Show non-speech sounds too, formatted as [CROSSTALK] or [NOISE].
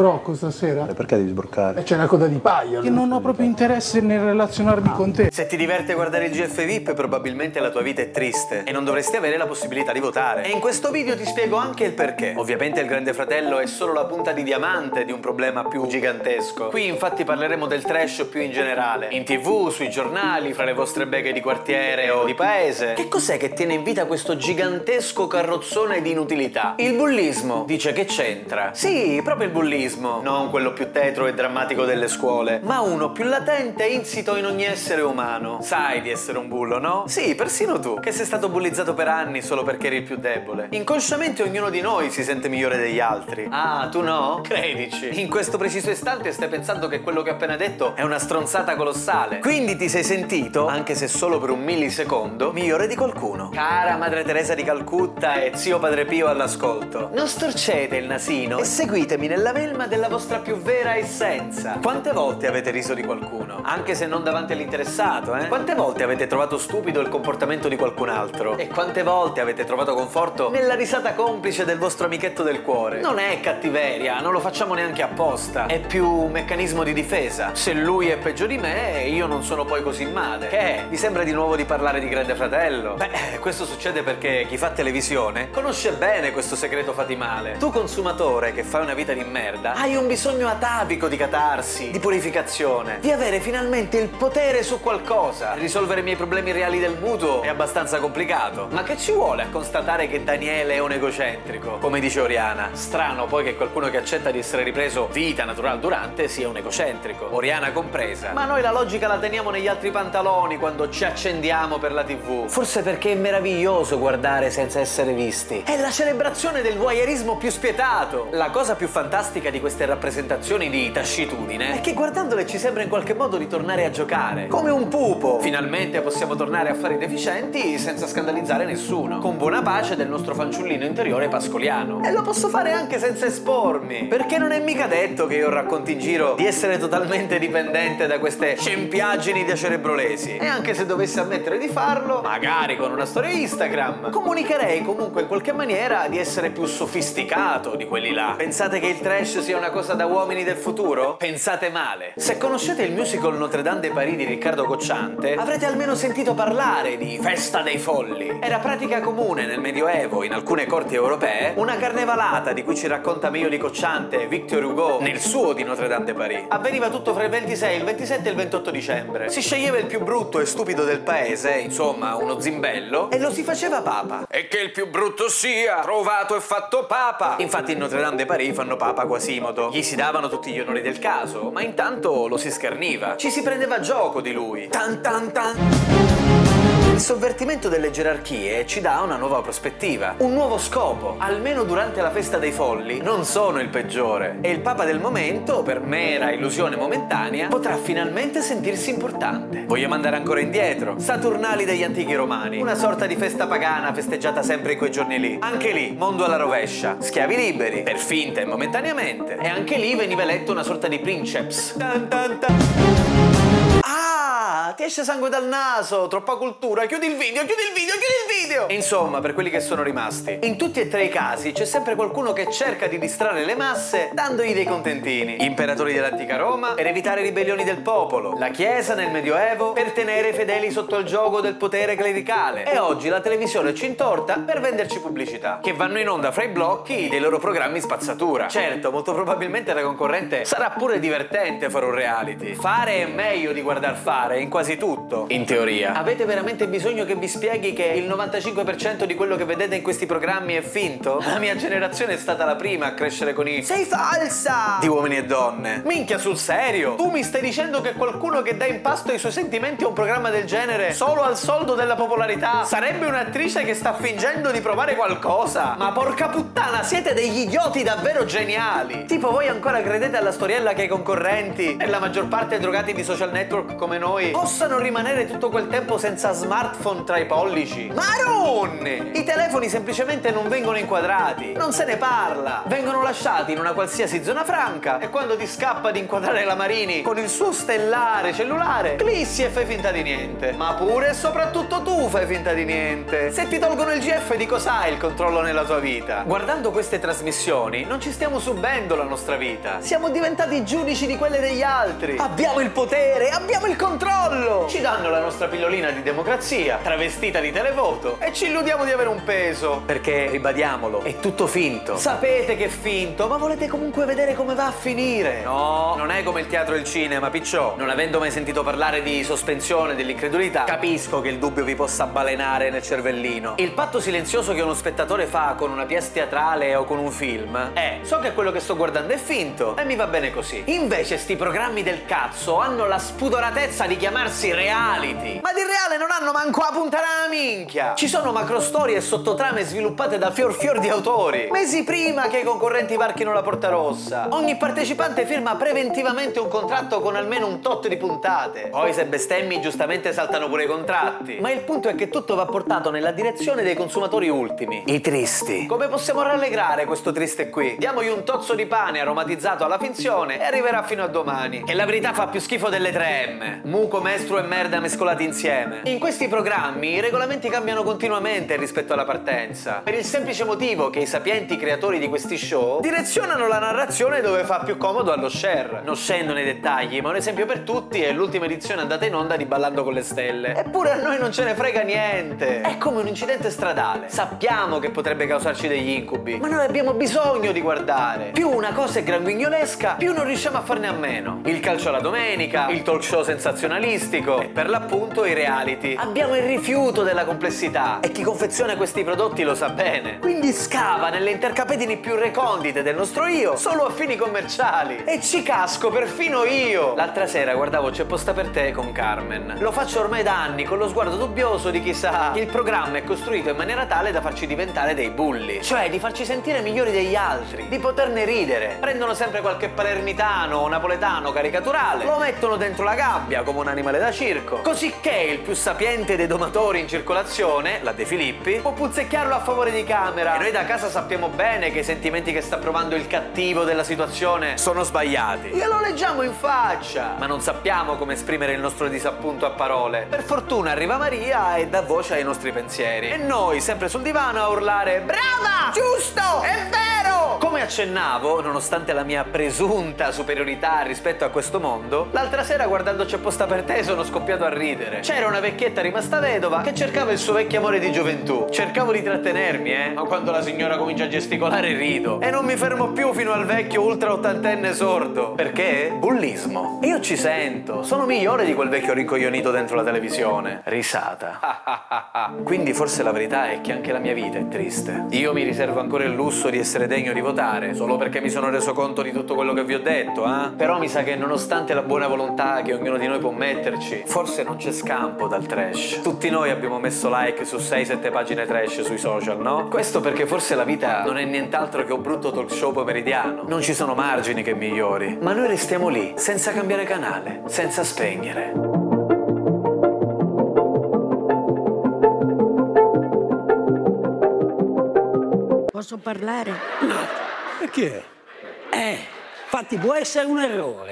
sbrocco stasera? E perché devi sbroccare? E c'è una coda di paio. Che non ho proprio interesse nel relazionarmi con te. Se ti diverte guardare il GF VIP, probabilmente la tua vita è triste e non dovresti avere la possibilità di votare. E in questo video ti spiego anche il perché. Ovviamente il Grande Fratello è solo la punta di diamante di un problema più gigantesco. Qui infatti parleremo del trash più in generale. In tv, sui giornali, fra le vostre beghe di quartiere o di paese. Che cos'è che tiene in vita questo gigantesco carrozzone di inutilità? Il bullismo. Dice che c'entra. Sì, proprio il bullismo. Non quello più tetro e drammatico delle scuole, ma uno più latente e insito in ogni essere umano. Sai di essere un bullo, no? Sì, persino tu, che sei stato bullizzato per anni solo perché eri il più debole. Inconsciamente ognuno di noi si sente migliore degli altri. Ah, tu no? Credici. In questo preciso istante stai pensando che quello che ho appena detto è una stronzata colossale. Quindi ti sei sentito, anche se solo per un millisecondo, migliore di qualcuno. Cara Madre Teresa di Calcutta e zio Padre Pio all'ascolto. Non storcete il nasino e seguitemi nella melma della vostra più vera essenza. Quante volte avete riso di qualcuno? Anche se non davanti all'interessato, eh? Quante volte avete trovato stupido il comportamento di qualcun altro? E quante volte avete trovato conforto nella risata complice del vostro amichetto del cuore? Non è cattiveria, non lo facciamo neanche apposta. È più un meccanismo di difesa. Se lui è peggio di me, io non sono poi così male. Che è? Vi sembra di nuovo di parlare di Grande Fratello? Beh, questo succede perché chi fa televisione conosce bene questo segreto fatimale. Tu consumatore che fai una vita di merda, hai un bisogno atavico di catarsi, di purificazione, di avere finalmente il potere su qualcosa. Risolvere i miei problemi reali del mutuo è abbastanza complicato. Ma che ci vuole a constatare che Daniele è un egocentrico? Come dice Oriana. Strano poi che qualcuno che accetta di essere ripreso vita natural durante sia un egocentrico. Oriana compresa. Ma noi la logica la teniamo negli altri pantaloni quando ci accendiamo per la tv. Forse perché è meraviglioso guardare senza essere visti. È la celebrazione del voyeurismo più spietato. La cosa più fantastica di queste rappresentazioni di tascitudine è che guardandole ci sembra in qualche modo di tornare a giocare. Come un pupo. Finalmente possiamo tornare a fare i deficienti senza scandalizzare nessuno. Con buona pace del nostro fanciullino interiore pascoliano. E lo posso fare anche senza espormi. Perché non è mica detto che io racconti in giro di essere totalmente dipendente da queste scempiaggini da cerebrolesi. E anche se dovessi ammettere di farlo, magari con una storia Instagram, comunicherei comunque in qualche maniera di essere più sofisticato di quelli là. Pensate che il trash sia una cosa da uomini del futuro? Pensate male. Se conoscete il musical Notre Dame de Paris di Riccardo Cocciante, avrete almeno sentito parlare di Festa dei Folli. Era pratica comune nel Medioevo, in alcune corti europee, una carnevalata di cui ci racconta meglio di Cocciante Victor Hugo nel suo di Notre Dame de Paris. Avveniva tutto fra il 26, il 27 e il 28 dicembre. Si sceglieva il più brutto e stupido del paese, insomma uno zimbello, e lo si faceva papa. E che il più brutto sia trovato e fatto papa. Infatti in Notre Dame de Paris fanno papa Quasimodo. Gli si davano tutti gli onori del caso, ma intanto lo si scherniva. Ci si prendeva gioco di lui. Tan tan tan. Il sovvertimento delle gerarchie ci dà una nuova prospettiva, un nuovo scopo. Almeno durante la festa dei folli non sono il peggiore e il papa del momento, per mera illusione momentanea, potrà finalmente sentirsi importante. Vogliamo andare ancora indietro? Saturnali degli antichi romani, una sorta di festa pagana festeggiata sempre in quei giorni lì. Anche lì, mondo alla rovescia, schiavi liberi, per finta e momentaneamente. E anche lì veniva eletto una sorta di princeps. Tan tan tan. Ti esce sangue dal naso, troppa cultura, chiudi il video, chiudi il video, chiudi il video! Insomma, per quelli che sono rimasti, in tutti e tre i casi c'è sempre qualcuno che cerca di distrarre le masse dandogli dei contentini. Imperatori dell'antica Roma per evitare ribellioni del popolo, la Chiesa nel Medioevo per tenere i fedeli sotto il gioco del potere clericale e oggi la televisione ci intorta per venderci pubblicità, che vanno in onda fra i blocchi dei loro programmi spazzatura. Certo, molto probabilmente la concorrente sarà pure divertente fare un reality. Fare è meglio di guardar fare in quasi tutto, in teoria. Avete veramente bisogno che vi spieghi che il 95% di quello che vedete in questi programmi è finto? La mia generazione è stata la prima a crescere con i Sei falsa! di uomini e donne. Minchia, sul serio? Tu mi stai dicendo che qualcuno che dà in pasto i suoi sentimenti a un programma del genere solo al soldo della popolarità sarebbe un'attrice che sta fingendo di provare qualcosa? Ma porca puttana, siete degli idioti davvero geniali! Tipo voi ancora credete alla storiella che i concorrenti e la maggior parte drogati di social network come noi possano rimanere tutto quel tempo senza smartphone tra i pollici? Marone! I telefoni semplicemente non vengono inquadrati, non se ne parla, vengono lasciati in una qualsiasi zona franca e quando ti scappa di inquadrare la Marini con il suo stellare cellulare, clissi e fai finta di niente. Ma pure e soprattutto tu fai finta di niente. Se ti tolgono il GF di cos'hai il controllo nella tua vita? Guardando queste trasmissioni non ci stiamo subendo la nostra vita, siamo diventati giudici di quelle degli altri. Abbiamo il potere, abbiamo il controllo. Ci danno la nostra pillolina di democrazia, travestita di televoto e ci illudiamo di avere un peso. Perché, ribadiamolo, è tutto finto. Sapete che è finto, ma volete comunque vedere come va a finire. No, non è come il teatro e il cinema, picciò. Non avendo mai sentito parlare di sospensione dell'incredulità, capisco che il dubbio vi possa balenare nel cervellino. Il patto silenzioso che uno spettatore fa con una pièce teatrale o con un film è so che quello che sto guardando è finto e mi va bene così. Invece sti programmi del cazzo hanno la spudoratezza di chiamarsi reality. Ma di reale non hanno manco a puntare alla minchia. Ci sono macrostorie e sottotrame sviluppate da fior fior di autori. Mesi prima che i concorrenti varchino la porta rossa. Ogni partecipante firma preventivamente un contratto con almeno un tot di puntate. Poi se bestemmi giustamente saltano pure i contratti. Ma il punto è che tutto va portato nella direzione dei consumatori ultimi. I tristi. Come possiamo rallegrare questo triste qui? Diamogli un tozzo di pane aromatizzato alla finzione e arriverà fino a domani. Che la verità fa più schifo delle 3M. Muco, mestro e merda mescolati insieme. In questi programmi i regolamenti cambiano continuamente rispetto alla partenza. Per il semplice motivo che i sapienti creatori di questi show direzionano la narrazione dove fa più comodo allo share. Non scendo nei dettagli, ma un esempio per tutti è l'ultima edizione andata in onda di Ballando con le Stelle. Eppure a noi non ce ne frega niente. È come un incidente stradale. Sappiamo che potrebbe causarci degli incubi, ma noi abbiamo bisogno di guardare. Più una cosa è granguignolesca, più non riusciamo a farne a meno. Il calcio alla domenica, il talk show sensazionalistico e per l'appunto i reality. Abbiamo il rifiuto della complessità e chi confeziona questi prodotti lo sa bene. Quindi scava nelle intercapedini più recondite del nostro io solo a fini commerciali. E ci casco perfino io. L'altra sera guardavo C'è posta per te con Carmen. Lo faccio ormai da anni con lo sguardo dubbioso di chi sa. Il programma è costruito in maniera tale da farci diventare dei bulli. Cioè di farci sentire migliori degli altri, di poterne ridere. Prendono sempre qualche palermitano o napoletano caricaturale, lo mettono dentro la gabbia come un animale da circo. Così che il più sapiente dei domatori in circolazione, la De Filippi, può puzzecchiarlo a favore di camera. E noi da casa sappiamo bene che i sentimenti che sta provando il cattivo della situazione sono sbagliati. Glielo leggiamo in faccia, ma non sappiamo come esprimere il nostro disappunto a parole. Per fortuna arriva Maria e dà voce ai nostri pensieri. E noi, sempre sul divano, a urlare Brava! Giusto! È vero! Accennavo, nonostante la mia presunta superiorità rispetto a questo mondo, l'altra sera guardando C'è posta per te sono scoppiato a ridere. C'era una vecchietta rimasta vedova che cercava il suo vecchio amore di gioventù. Cercavo di trattenermi, eh, ma quando la signora comincia a gesticolare rido. E non mi fermo più fino al vecchio ultra ottantenne sordo. Perché? Bullismo. Io ci sento, sono migliore di quel vecchio rincoglionito dentro la televisione. Risata. [LAUGHS] Quindi forse la verità è che anche la mia vita è triste. Io mi riservo ancora il lusso di essere degno di votare, solo perché mi sono reso conto di tutto quello che vi ho detto, eh? Però mi sa che nonostante la buona volontà che ognuno di noi può metterci, forse non c'è scampo dal trash. Tutti noi abbiamo messo like su 6-7 pagine trash sui social, no? Questo perché forse la vita non è nient'altro che un brutto talk show pomeridiano. Non ci sono margini che migliori. Ma noi restiamo lì, senza cambiare canale, senza spegnere. Posso parlare? Perché? Eh, infatti può essere un errore.